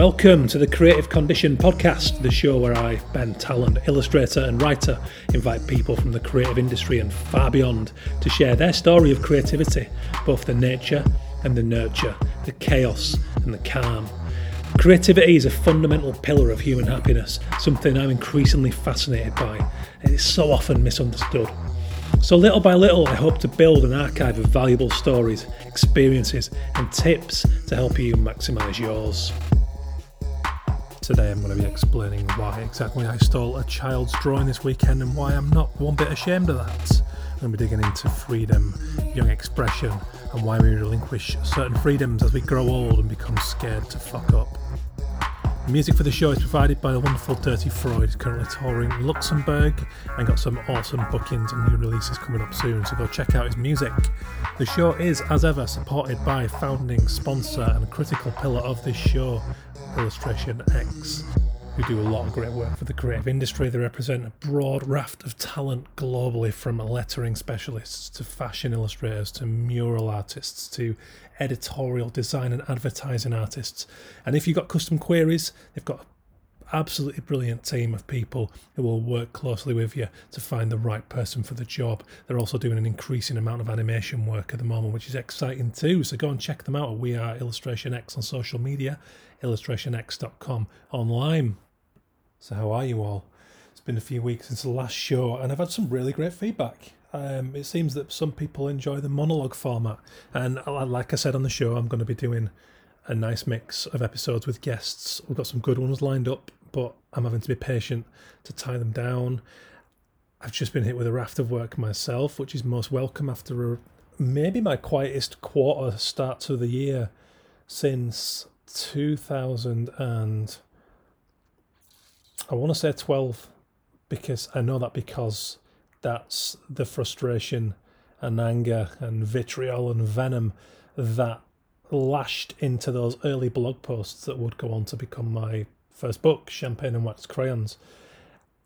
Welcome to the Creative Condition podcast, the show where I, Ben Tallon, illustrator and writer, invite people from the creative industry and far beyond to share their story of creativity, both the nature and the nurture, the chaos and the calm. Creativity is a fundamental pillar of human happiness, something I'm increasingly fascinated by. and It is so often misunderstood. So, little by little, I hope to build an archive of valuable stories, experiences, and tips to help you maximize yours. Today, I'm going to be explaining why exactly I stole a child's drawing this weekend and why I'm not one bit ashamed of that. I'm going to be digging into freedom, young expression, and why we relinquish certain freedoms as we grow old and become scared to fuck up. The music for the show is provided by the wonderful Dirty Freud, currently touring Luxembourg and got some awesome bookings and new releases coming up soon, so go check out his music. The show is, as ever, supported by founding sponsor and critical pillar of this show, Illustration X who do a lot of great work for the creative industry. They represent a broad raft of talent globally, from lettering specialists to fashion illustrators to mural artists to editorial design and advertising artists. And if you've got custom queries, they've got absolutely brilliant team of people who will work closely with you to find the right person for the job. They're also doing an increasing amount of animation work at the moment, which is exciting too. So go and check them out. At We are Illustration X on social media, illustrationx.com online. So how are you all? It's been a few weeks since the last show, and I've had some really great feedback. Um, it seems that some people enjoy the monologue format, and like I said on the show, I'm going to be doing a nice mix of episodes with guests. We've got some good ones lined up but I'm having to be patient to tie them down. I've just been hit with a raft of work myself, which is most welcome after a, maybe my quietest quarter start to the year since 2000 and I want to say 12 because I know that because that's the frustration and anger and vitriol and venom that lashed into those early blog posts that would go on to become my first book, Champagne and Wax Crayons.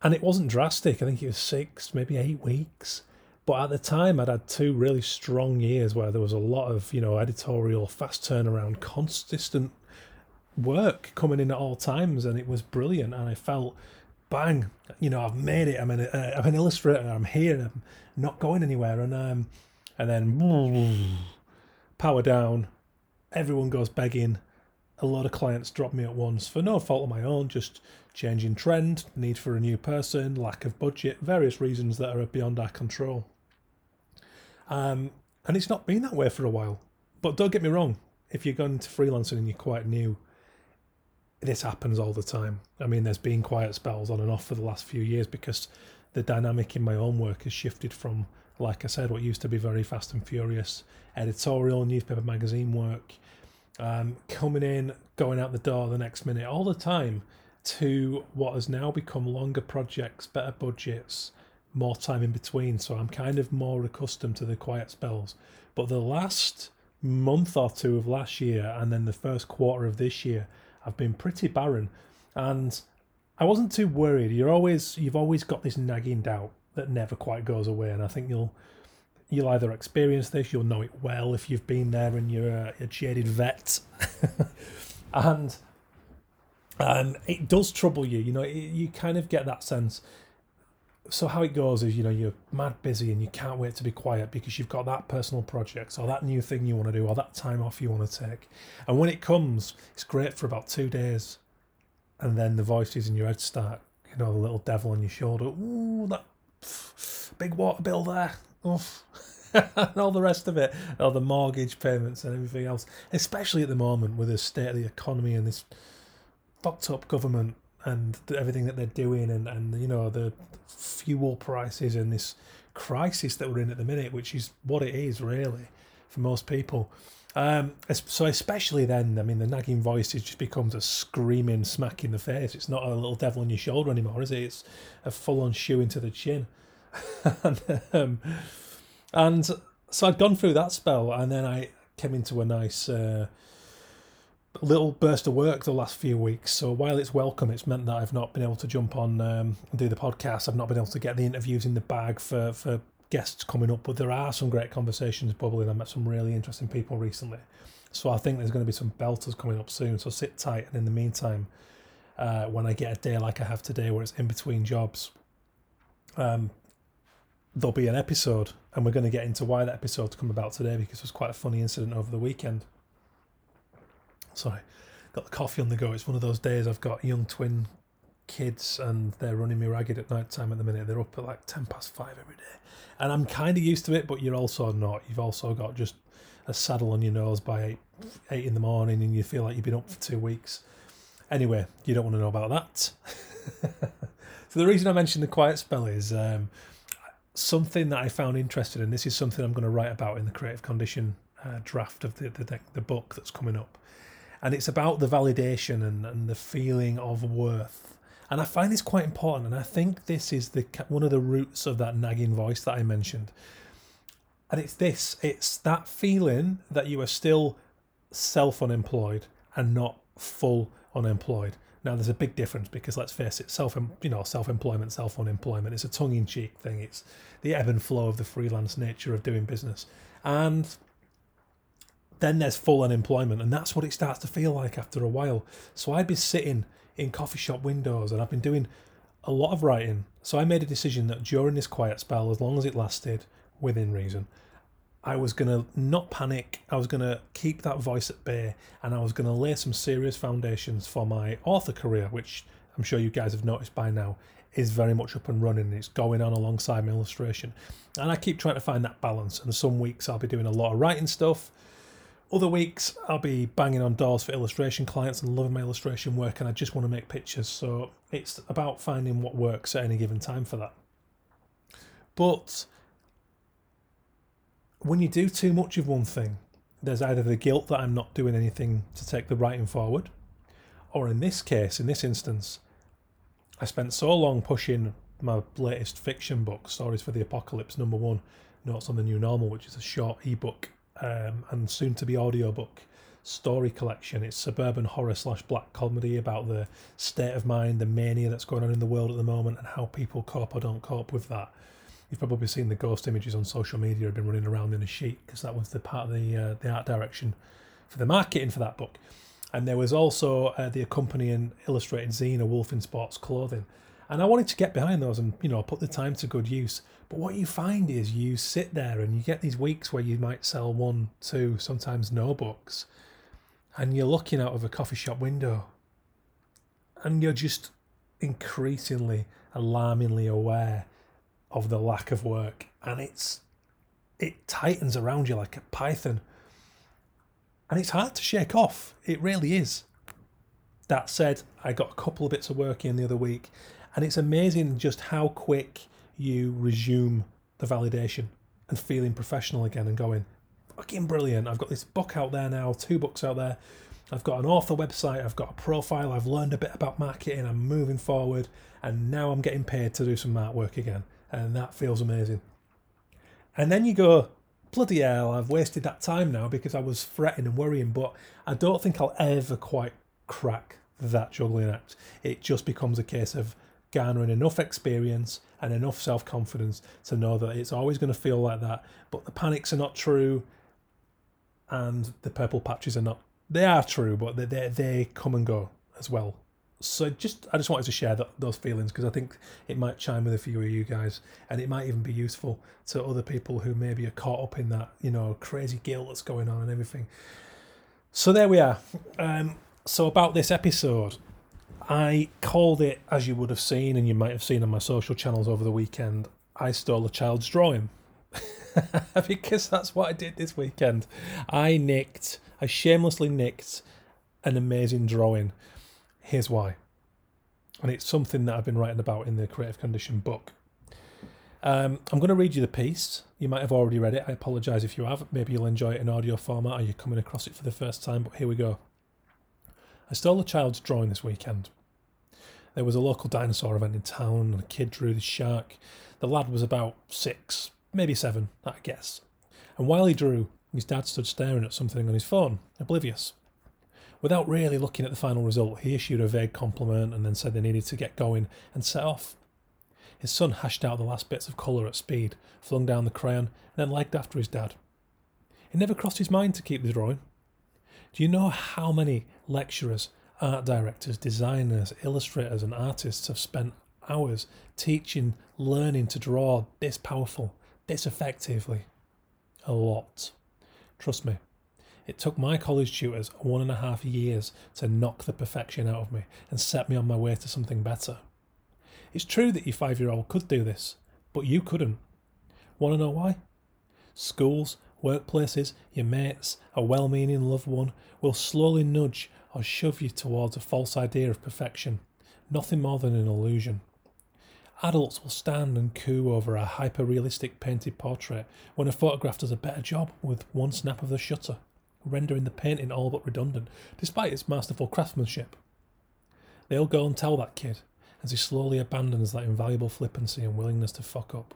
And it wasn't drastic. I think it was six, maybe eight weeks. But at the time, I'd had two really strong years where there was a lot of, you know, editorial, fast turnaround, consistent work coming in at all times, and it was brilliant. And I felt, bang, you know, I've made it. I'm an, uh, I'm an illustrator. I'm here. I'm not going anywhere. And um, and then power down. Everyone goes begging a lot of clients drop me at once for no fault of my own, just changing trend, need for a new person, lack of budget, various reasons that are beyond our control. Um, and it's not been that way for a while. But don't get me wrong, if you're going to freelancing and you're quite new, this happens all the time. I mean, there's been quiet spells on and off for the last few years because the dynamic in my own work has shifted from, like I said, what used to be very fast and furious editorial, newspaper, magazine work um, coming in, going out the door the next minute, all the time, to what has now become longer projects, better budgets, more time in between. So I'm kind of more accustomed to the quiet spells. But the last month or two of last year and then the first quarter of this year have been pretty barren. And I wasn't too worried. You're always you've always got this nagging doubt that never quite goes away, and I think you'll you'll either experience this, you'll know it well if you've been there and you're a, a jaded vet, and um, it does trouble you. You know, it, you kind of get that sense. So how it goes is, you know, you're mad busy and you can't wait to be quiet because you've got that personal project or that new thing you want to do or that time off you want to take. And when it comes, it's great for about two days, and then the voices in your head start, you know, the little devil on your shoulder. Ooh, that big water bill there and all the rest of it, all the mortgage payments and everything else, especially at the moment with the state of the economy and this fucked up government and everything that they're doing and, and you know the fuel prices and this crisis that we're in at the minute, which is what it is really for most people. Um, so especially then, I mean, the nagging voice just becomes a screaming smack in the face. It's not a little devil on your shoulder anymore, is it? It's a full-on shoe into the chin. and, um, and, so I'd gone through that spell, and then I came into a nice uh, little burst of work the last few weeks. So while it's welcome, it's meant that I've not been able to jump on um, and do the podcast. I've not been able to get the interviews in the bag for for guests coming up, but there are some great conversations bubbling. I met some really interesting people recently. So I think there's going to be some belters coming up soon. So sit tight. And in the meantime, uh, when I get a day like I have today, where it's in between jobs, um, there'll be an episode, and we're going to get into why that episode's come about today because it was quite a funny incident over the weekend. Sorry, got the coffee on the go. It's one of those days I've got young twin kids and they're running me ragged at night time at the minute. They're up at like 10 past five every day. And I'm kind of used to it, but you're also not. You've also got just a saddle on your nose by eight, eight in the morning and you feel like you've been up for two weeks. Anyway, you don't want to know about that. so the reason I mentioned the quiet spell is um, something that I found interesting, and this is something I'm going to write about in the creative condition uh, draft of the, the, the book that's coming up. And it's about the validation and, and the feeling of worth. And I find this quite important, and I think this is the one of the roots of that nagging voice that I mentioned. And it's this: it's that feeling that you are still self-unemployed and not full unemployed. Now, there's a big difference because let's face it, self you know self employment, self unemployment. It's a tongue in cheek thing. It's the ebb and flow of the freelance nature of doing business, and then there's full unemployment, and that's what it starts to feel like after a while. So I'd be sitting in coffee shop windows, and I've been doing a lot of writing. So I made a decision that during this quiet spell, as long as it lasted, within reason, I was going to not panic. I was going to keep that voice at bay and I was going to lay some serious foundations for my author career, which I'm sure you guys have noticed by now is very much up and running. It's going on alongside my illustration. And I keep trying to find that balance. And some weeks I'll be doing a lot of writing stuff. Other weeks I'll be banging on doors for illustration clients and loving my illustration work and I just want to make pictures. So it's about finding what works at any given time for that. But when you do too much of one thing, there's either the guilt that I'm not doing anything to take the writing forward, or in this case, in this instance, I spent so long pushing my latest fiction book, Stories for the Apocalypse, number one, Notes on the New Normal, which is a short ebook um, and soon to be audiobook story collection. It's suburban horror slash black comedy about the state of mind, the mania that's going on in the world at the moment, and how people cope or don't cope with that. You've probably seen the ghost images on social media have been running around in a sheet because that was the part of the uh, the art direction for the marketing for that book. And there was also uh, the accompanying illustrated zine, A Wolf in Sports Clothing. And I wanted to get behind those and you know put the time to good use. But what you find is you sit there and you get these weeks where you might sell one, two, sometimes no books, and you're looking out of a coffee shop window, and you're just increasingly alarmingly aware of the lack of work, and it's it tightens around you like a python, and it's hard to shake off. It really is. That said, I got a couple of bits of work in the other week, and it's amazing just how quick you resume the validation and feeling professional again and going, fucking brilliant. I've got this book out there now, two books out there. I've got an author website, I've got a profile, I've learned a bit about marketing, I'm moving forward, and now I'm getting paid to do some artwork again and that feels amazing. And then you go, bloody hell, I've wasted that time now because I was fretting and worrying, but I don't think I'll ever quite crack that juggling act. It just becomes a case of garnering enough experience and enough self confidence to know that it's always going to feel like that, but the panics are not true and the purple patches are not. They are true, but they, they, they come and go as well so just I just wanted to share that, those feelings because I think it might chime with a few of you guys, and it might even be useful to other people who maybe are caught up in that you know crazy guilt that's going on and everything. So there we are. Um, so about this episode, I called it as you would have seen, and you might have seen on my social channels over the weekend. I stole a child's drawing because that's what I did this weekend. I nicked, I shamelessly nicked an amazing drawing Here's why. And it's something that I've been writing about in the Creative Condition book. Um, I'm going to read you the piece. You might have already read it. I apologise if you have. Maybe you'll enjoy it in audio format or you're coming across it for the first time, but here we go. I stole a child's drawing this weekend. There was a local dinosaur event in town and a kid drew the shark. The lad was about six, maybe seven, I guess. And while he drew, his dad stood staring at something on his phone, oblivious. Without really looking at the final result, he issued a vague compliment and then said they needed to get going and set off. His son hashed out the last bits of colour at speed, flung down the crayon, and then lagged after his dad. It never crossed his mind to keep the drawing. Do you know how many lecturers, art directors, designers, illustrators, and artists have spent hours teaching, learning to draw this powerful, this effectively? A lot. Trust me, it took my college tutors one and a half years to knock the perfection out of me and set me on my way to something better. It's true that your five year old could do this, but you couldn't. Want to know why? Schools, workplaces, your mates, a well meaning loved one will slowly nudge or shove you towards a false idea of perfection, nothing more than an illusion. Adults will stand and coo over a hyper realistic painted portrait when a photograph does a better job with one snap of the shutter, rendering the painting all but redundant, despite its masterful craftsmanship. They'll go and tell that kid as he slowly abandons that invaluable flippancy and willingness to fuck up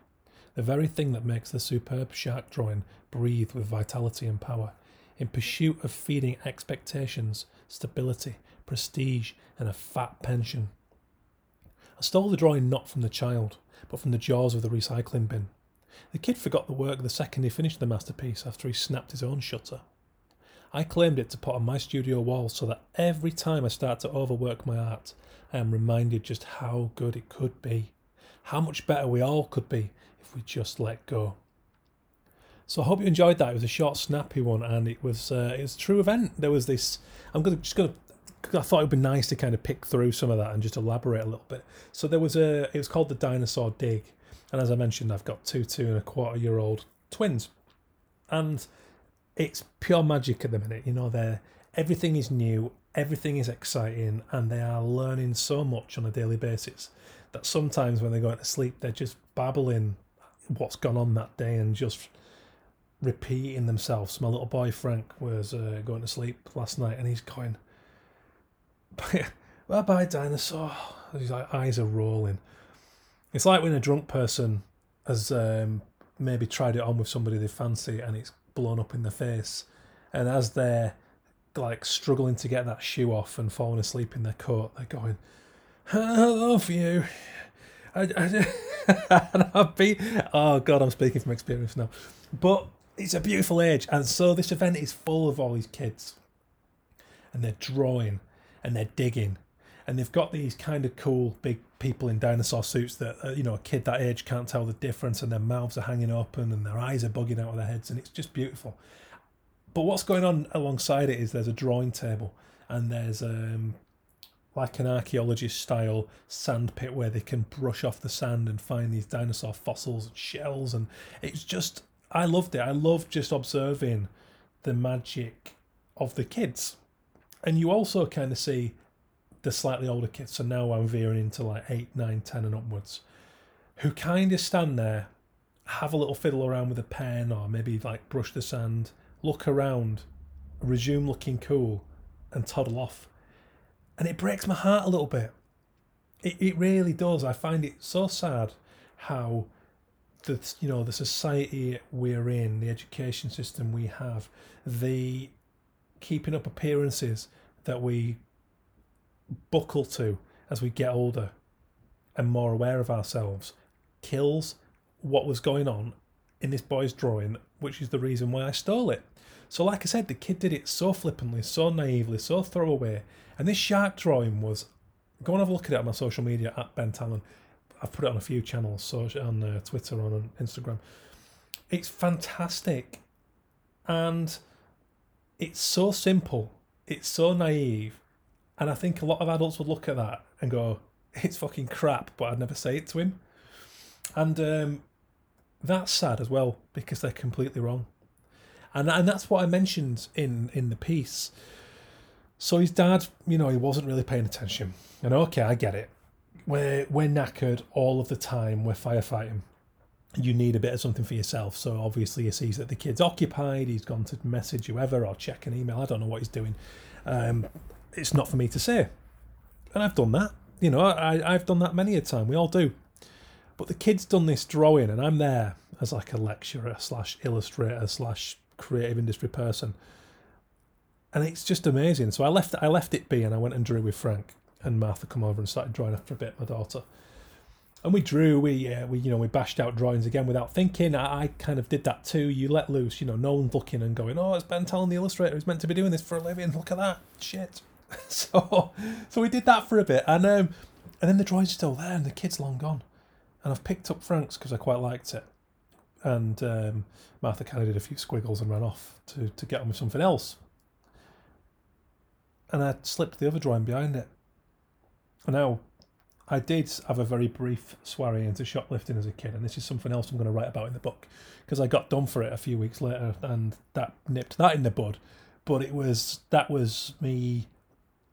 the very thing that makes the superb shark drawing breathe with vitality and power, in pursuit of feeding expectations, stability, prestige, and a fat pension. I stole the drawing not from the child, but from the jaws of the recycling bin. The kid forgot the work the second he finished the masterpiece after he snapped his own shutter. I claimed it to put on my studio wall so that every time I start to overwork my art, I am reminded just how good it could be, how much better we all could be if we just let go. So I hope you enjoyed that. It was a short, snappy one, and it was uh, it was a true event. There was this. I'm gonna just gonna. I thought it would be nice to kind of pick through some of that and just elaborate a little bit. So there was a. It was called the Dinosaur Dig, and as I mentioned, I've got two two and a quarter year old twins, and it's pure magic at the minute. You know, they're everything is new, everything is exciting, and they are learning so much on a daily basis that sometimes when they're going to sleep, they're just babbling what's gone on that day and just repeating themselves. My little boy Frank was uh, going to sleep last night and he's going, bye bye, dinosaur. His eyes are rolling. It's like when a drunk person has um, maybe tried it on with somebody they fancy and it's blown up in the face. And as they're like struggling to get that shoe off and falling asleep in their coat, they're going, I love you. I, I, I've been, oh God, I'm speaking from experience now. But it's a beautiful age. And so this event is full of all these kids. And they're drawing and they're digging. And they've got these kind of cool big people in dinosaur suits that, uh, you know, a kid that age can't tell the difference. And their mouths are hanging open and their eyes are bugging out of their heads. And it's just beautiful. But what's going on alongside it is there's a drawing table and there's um, like an archaeologist style sand pit where they can brush off the sand and find these dinosaur fossils and shells and it's just I loved it. I loved just observing the magic of the kids. And you also kind of see the slightly older kids, so now I'm veering into like 8, 9, 10 and upwards, who kind of stand there, have a little fiddle around with a pen or maybe like brush the sand, look around, resume looking cool, and toddle off and it breaks my heart a little bit. It, it really does. I find it so sad how the you know the society we're in, the education system we have, the keeping up appearances that we buckle to as we get older and more aware of ourselves kills what was going on in this boy's drawing, which is the reason why I stole it. So, like I said, the kid did it so flippantly, so naively, so throwaway. And this shark drawing was go and have a look at it on my social media at Ben Tallon. I've put it on a few channels, so on uh, Twitter, on Instagram. It's fantastic, and it's so simple. It's so naive, and I think a lot of adults would look at that and go, "It's fucking crap," but I'd never say it to him. And um, that's sad as well because they're completely wrong and and that's what I mentioned in in the piece. So his dad, you know, he wasn't really paying attention. And okay, I get it. We're we're knackered all of the time. We're firefighting. You need a bit of something for yourself. So obviously he sees that the kid's occupied. He's gone to message whoever or check an email. I don't know what he's doing. Um, it's not for me to say. And I've done that. You know, I, I've done that many a time. We all do. But the kid's done this drawing, and I'm there as like a lecturer slash illustrator slash creative industry person, and it's just amazing. So I left I left it be, and I went and drew with Frank and Martha. Come over and started drawing after a bit. My daughter, and we drew. We uh, we you know we bashed out drawings again without thinking. I, I kind of did that too. You let loose. You know, no one's looking and going, "Oh, it's Ben Tallon, the illustrator, who's meant to be doing this for a living. Look at that shit." so so we did that for a bit, and um, and then the drawing's still there, and the kid's long gone. And I've picked up Frank's because I quite liked it, and um, Martha kind of did a few squiggles and ran off to to get on with something else. And I slipped the other drawing behind it. And now I did have a very brief soiree into shoplifting as a kid, and this is something else I'm going to write about in the book because I got done for it a few weeks later, and that nipped that in the bud. But it was that was me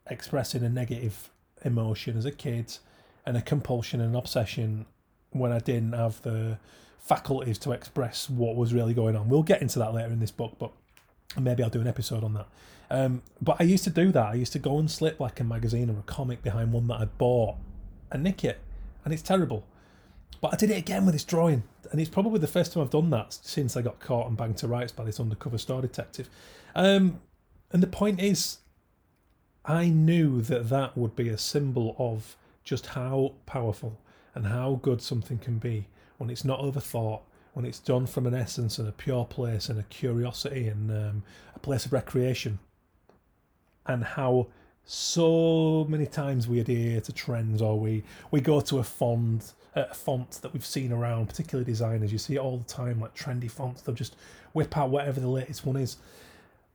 expressing a negative emotion as a kid, and a compulsion and an obsession when I didn't have the faculties to express what was really going on. We'll get into that later in this book, but maybe I'll do an episode on that. Um, but I used to do that. I used to go and slip like a magazine or a comic behind one that I'd bought and nick it, and it's terrible. But I did it again with this drawing, and it's probably the first time I've done that since I got caught and banged to rights by this undercover store detective. Um, and the point is, I knew that that would be a symbol of just how powerful and how good something can be when it's not overthought, when it's done from an essence and a pure place and a curiosity and um, a place of recreation, and how so many times we adhere to trends or we we go to a font a font that we've seen around particularly designers you see it all the time like trendy fonts they'll just whip out whatever the latest one is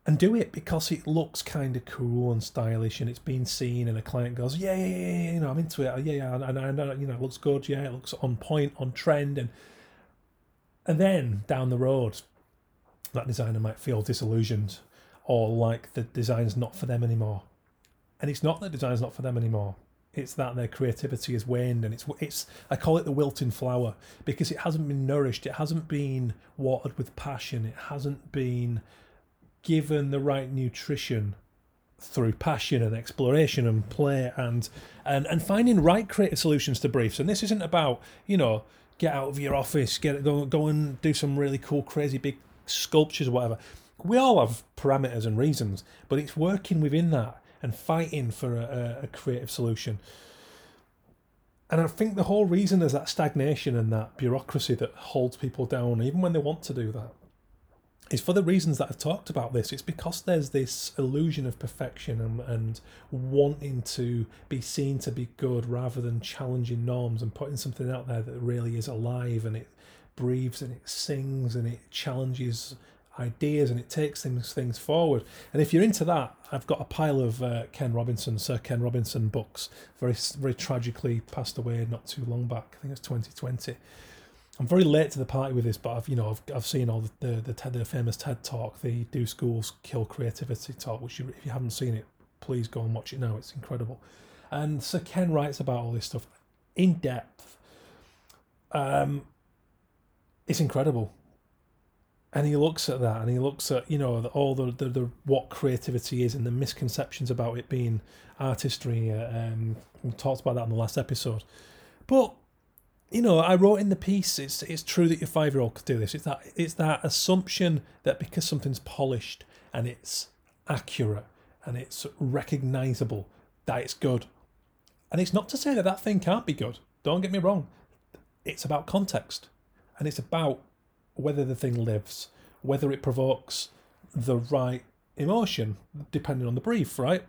and do it because it looks kind of cool and stylish and it's been seen and a client goes yeah yeah yeah, yeah you know i'm into it. Yeah yeah and I know you know it looks good. Yeah it looks on point on trend. And and then down the road that designer might feel disillusioned or like the design's not for them anymore. And it's not that design's not for them anymore. It's that their creativity has waned and it's it's I call it the wilting flower because it hasn't been nourished. It hasn't been watered with passion. It hasn't been given the right nutrition through passion and exploration and play and and and finding right creative solutions to briefs. And this isn't about you know get out of your office get go go and do some really cool crazy big sculptures or whatever. We all have parameters and reasons but it's working within that and fighting for a, a creative solution. And I think the whole reason is that stagnation and that bureaucracy that holds people down, even when they want to do that, is for the reasons that I've talked about this. It's because there's this illusion of perfection and, and wanting to be seen to be good rather than challenging norms and putting something out there that really is alive and it breathes and it sings and it challenges ideas and it takes things things forward. And if you're into that, I've got a pile of uh, Ken Robinson, Sir Ken Robinson books. Very very tragically passed away not too long back. I think it's 2020. I'm very late to the party with this, but I've you know I've, I've seen all the the, the, the famous TED talk, the Do Schools Kill Creativity talk. Which you, if you haven't seen it, please go and watch it now. It's incredible. And Sir Ken writes about all this stuff in depth. Um, it's incredible and he looks at that and he looks at you know all the, the, the what creativity is and the misconceptions about it being artistry uh, um, we talked about that in the last episode but you know i wrote in the piece it's it's true that your five year old could do this. It's that it's that assumption that because something's polished and it's accurate and it's recognizable that it's good. And it's not to say that that thing can't be good. Don't get me wrong. It's about context. And it's about whether the thing lives, whether it provokes the right emotion, depending on the brief, right?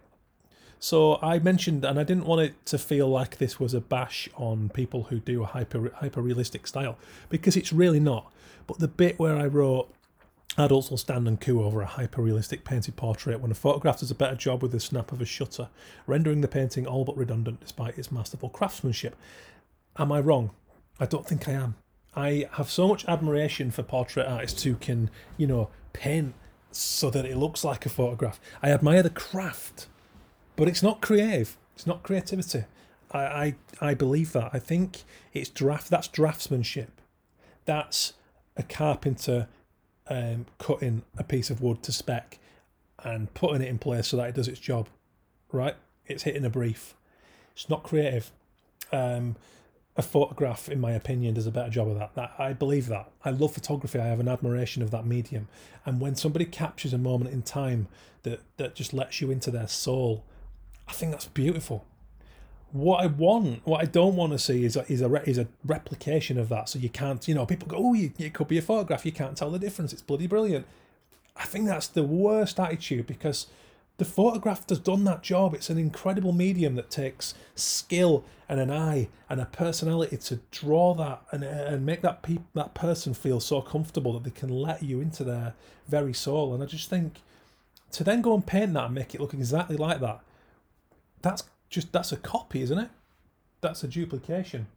So I mentioned, and I didn't want it to feel like this was a bash on people who do a hyper hyper realistic style, because it's really not. But the bit where I wrote adults will stand and coo over a hyper realistic painted portrait when a photograph does a better job with the snap of a shutter, rendering the painting all but redundant despite its masterful craftsmanship. Am I wrong? I don't think I am. I have so much admiration for portrait artists who can, you know, paint so that it looks like a photograph. I admire the craft, but it's not creative. It's not creativity. I, I, I believe that. I think it's draft. That's draftsmanship. That's a carpenter um, cutting a piece of wood to spec and putting it in place so that it does its job. Right? It's hitting a brief. It's not creative. Um, a photograph, in my opinion, does a better job of that. That I believe that. I love photography. I have an admiration of that medium. And when somebody captures a moment in time that that just lets you into their soul, I think that's beautiful. what I want, what I don't want to see is a, is a is a replication of that. So you can't, you know, people go, oh, it could be a photograph, you can't tell the difference. It's bloody brilliant. I think that's the worst attitude because the photograph has done that job. It's an incredible medium that takes skill and an eye and a personality to draw that and, and make that pe- that person feel so comfortable that they can let you into their very soul. And I just think to then go and paint that and make it look exactly like that, that's just that's a copy, isn't it? That's a duplication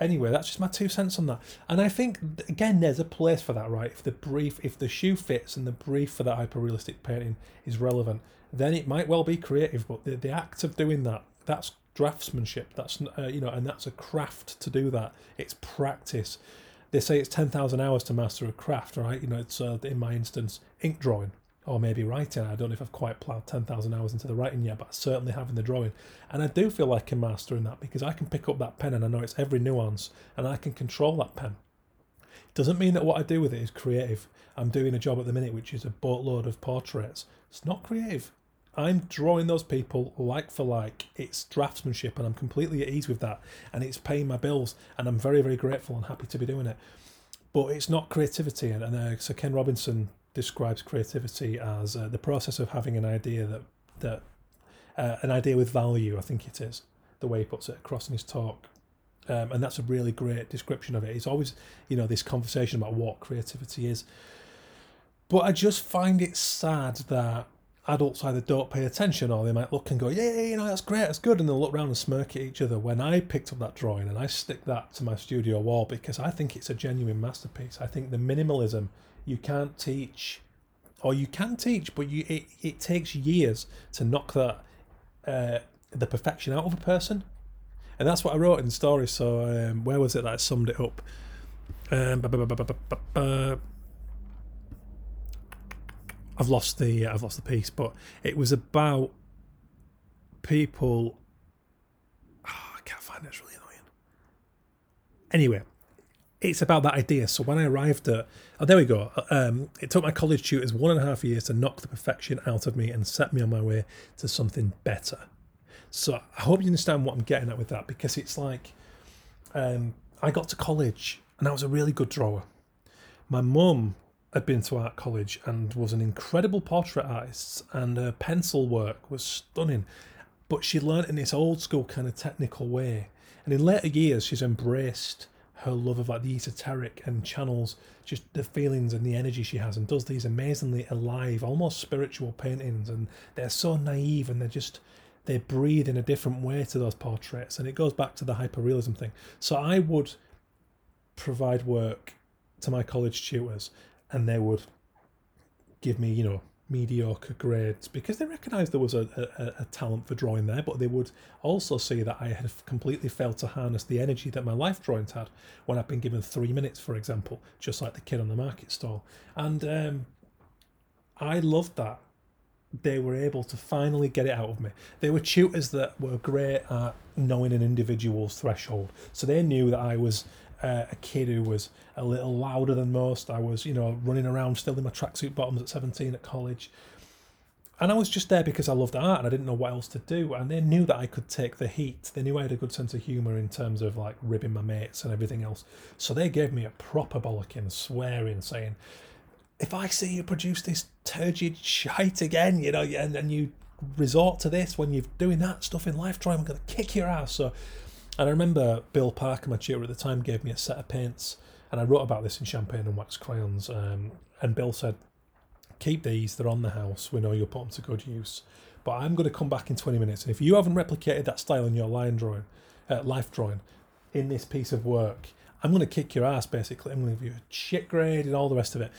anyway, that's just my two cents on that. And I think again, there's a place for that, right? If the brief, if the shoe fits and the brief for that hyper realistic painting is relevant, then it might well be creative. But the, the act of doing that, that's draftsmanship. That's uh, you know, and that's a craft to do that. It's practice. They say it's ten thousand hours to master a craft, right? You know, it's uh, in my instance ink drawing or maybe writing. I don't know if I've quite ploughed 10,000 hours into the writing yet, but I certainly have in the drawing. And I do feel like a master in that because I can pick up that pen and I know it's every nuance and I can control that pen. It Doesn't mean that what I do with it is creative. I'm doing a job at the minute which is a boatload of portraits. It's not creative. I'm drawing those people like for like. It's draftsmanship and I'm completely at ease with that. And it's paying my bills and I'm very, very grateful and happy to be doing it. But it's not creativity. And, and uh, so Ken Robinson describes creativity as uh, the process of having an idea that that uh, an idea with value. I think it is the way he puts it across in his talk, um, and that's a really great description of it. It's always you know this conversation about what creativity is, but I just find it sad that adults either don't pay attention or they might look and go, yeah, you know, that's great, that's good, and they'll look around and smirk at each other. When I picked up that drawing and I stick that to my studio wall because I think it's a genuine masterpiece. I think the minimalism you can't teach, or you can teach, but you it, it takes years to knock that uh, the perfection out of a person, and that's what I wrote in the story. So um, where was it that I summed it up? Um, I've lost the I've lost the piece, but it was about people. Oh, I can't find it. It's really annoying. Anyway, it's about that idea. So when I arrived at, oh, there we go. Um, it took my college tutors one and a half years to knock the perfection out of me and set me on my way to something better. So I hope you understand what I'm getting at with that because it's like um, I got to college and I was a really good drawer. My mum had been to art college and was an incredible portrait artist, and her pencil work was stunning. But she learnt in this old school kind of technical way. And in later years, she's embraced her love of like the esoteric and channels just the feelings and the energy she has and does these amazingly alive almost spiritual paintings. And they're so naive and they're just they breathe in a different way to those portraits. And it goes back to the hyperrealism thing. So i would provide work to my college tutors and they would give me you know mediocre grades because they recognised there was a, a, a, talent for drawing there, but they would also see that I had completely failed to harness the energy that my life drawings had when I'd been given three minutes, for example, just like the kid on the market stall. And um, I loved that. They were able to finally get it out of me. They were tutors that were great at knowing an individual's threshold. So they knew that I was uh, a kid who was a little louder than most. I was, you know, running around still in my tracksuit bottoms at 17 at college. And I was just there because I loved art and I didn't know what else to do. And they knew that I could take the heat. They knew I had a good sense of humour in terms of like ribbing my mates and everything else. So they gave me a proper bollocking, swearing, saying, if I see you produce this turgid shite again, you know, and, and you resort to this when you're doing that stuff in life, I'm going to kick your ass. So and I remember Bill Parker, my tutor at the time, gave me a set of paints, and I wrote about this in champagne and wax crayons. Um, and Bill said, "Keep these; they're on the house. We know you'll put them to good use. But I'm going to come back in 20 minutes, and if you haven't replicated that style in your line drawing, uh, life drawing, in this piece of work, I'm going to kick your ass. Basically, I'm going to give you a shit grade and all the rest of it."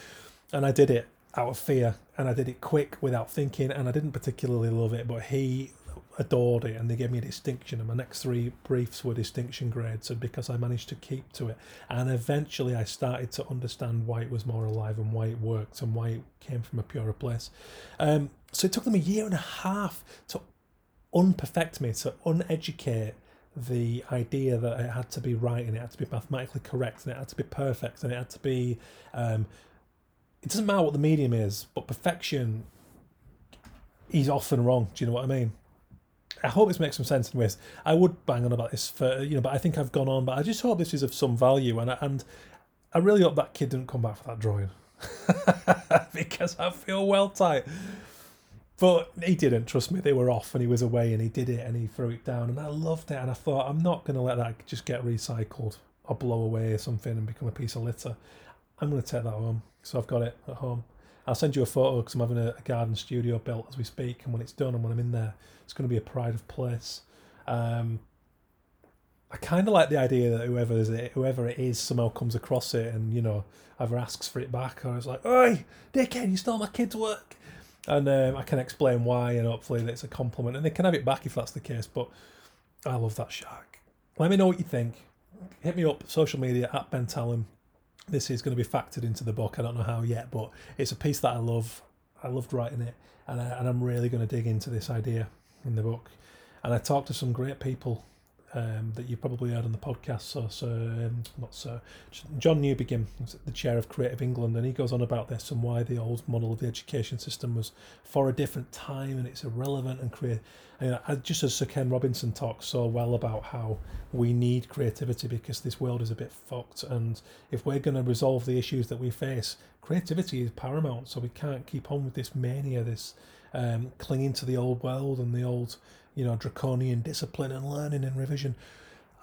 And I did it out of fear, and I did it quick without thinking, and I didn't particularly love it. But he adored it and they gave me a distinction and my next three briefs were distinction grades. And because I managed to keep to it. And eventually I started to understand why it was more alive and why it worked and why it came from a purer place. Um, so it took them a year and a half to unperfect me to uneducate the idea that it had to be right and it had to be mathematically correct and it had to be perfect and it had to be um, it doesn't matter what the medium is but perfection is often wrong. Do you know what I mean I hope this makes some sense in ways. I would bang on about this for you know, but I think I've gone on. But I just hope this is of some value, and I, and I really hope that kid didn't come back for that drawing because I feel well tight. But he didn't. Trust me, they were off, and he was away, and he did it, and he threw it down, and I loved it. And I thought, I'm not going to let that just get recycled or blow away or something and become a piece of litter. I'm going to take that home. So I've got it at home. I'll send you a photo because I'm having a, a, garden studio built as we speak, and when it's done and when I'm in there, it's going to be a pride of place. Um, I kind of like the idea that whoever is it, whoever it is, somehow comes across it and you know either asks for it back or is like, "Oi, dickhead, you stole my kid's work," and um, I can explain why, and hopefully it's a compliment, and they can have it back if that's the case. But I love that shark. Let me know what you think. Hit me up social media at Ben Tallon this is going to be factored into the book. I don't know how yet, but it's a piece that I love. I loved writing it, and, I, and I'm really going to dig into this idea in the book. And I talked to some great people um, that you've probably heard on the podcast. So, so um, not so John Newbigin, the chair of Creative England, and he goes on about this and why the old model of the education system was for a different time and it's irrelevant and create. And just as Sir Ken Robinson talks so well about how we need creativity because this world is a bit fucked, and if we're going to resolve the issues that we face, creativity is paramount. So we can't keep on with this mania, this um, clinging to the old world and the old you know, draconian discipline and learning and revision.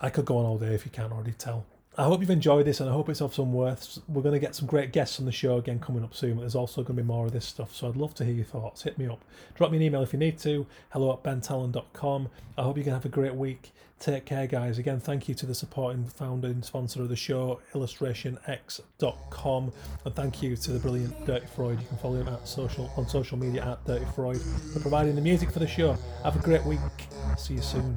I could go on all day if you can't already tell. I hope you've enjoyed this and I hope it's of some worth. We're going to get some great guests on the show again coming up soon, there's also going to be more of this stuff. So I'd love to hear your thoughts. Hit me up. Drop me an email if you need to. Hello at bentallon.com. I hope you can have a great week. Take care, guys. Again, thank you to the supporting founder and sponsor of the show, illustrationx.com. And thank you to the brilliant Dirty Freud. You can follow him at social on social media at Dirty Freud for providing the music for the show. Have a great week. See you soon.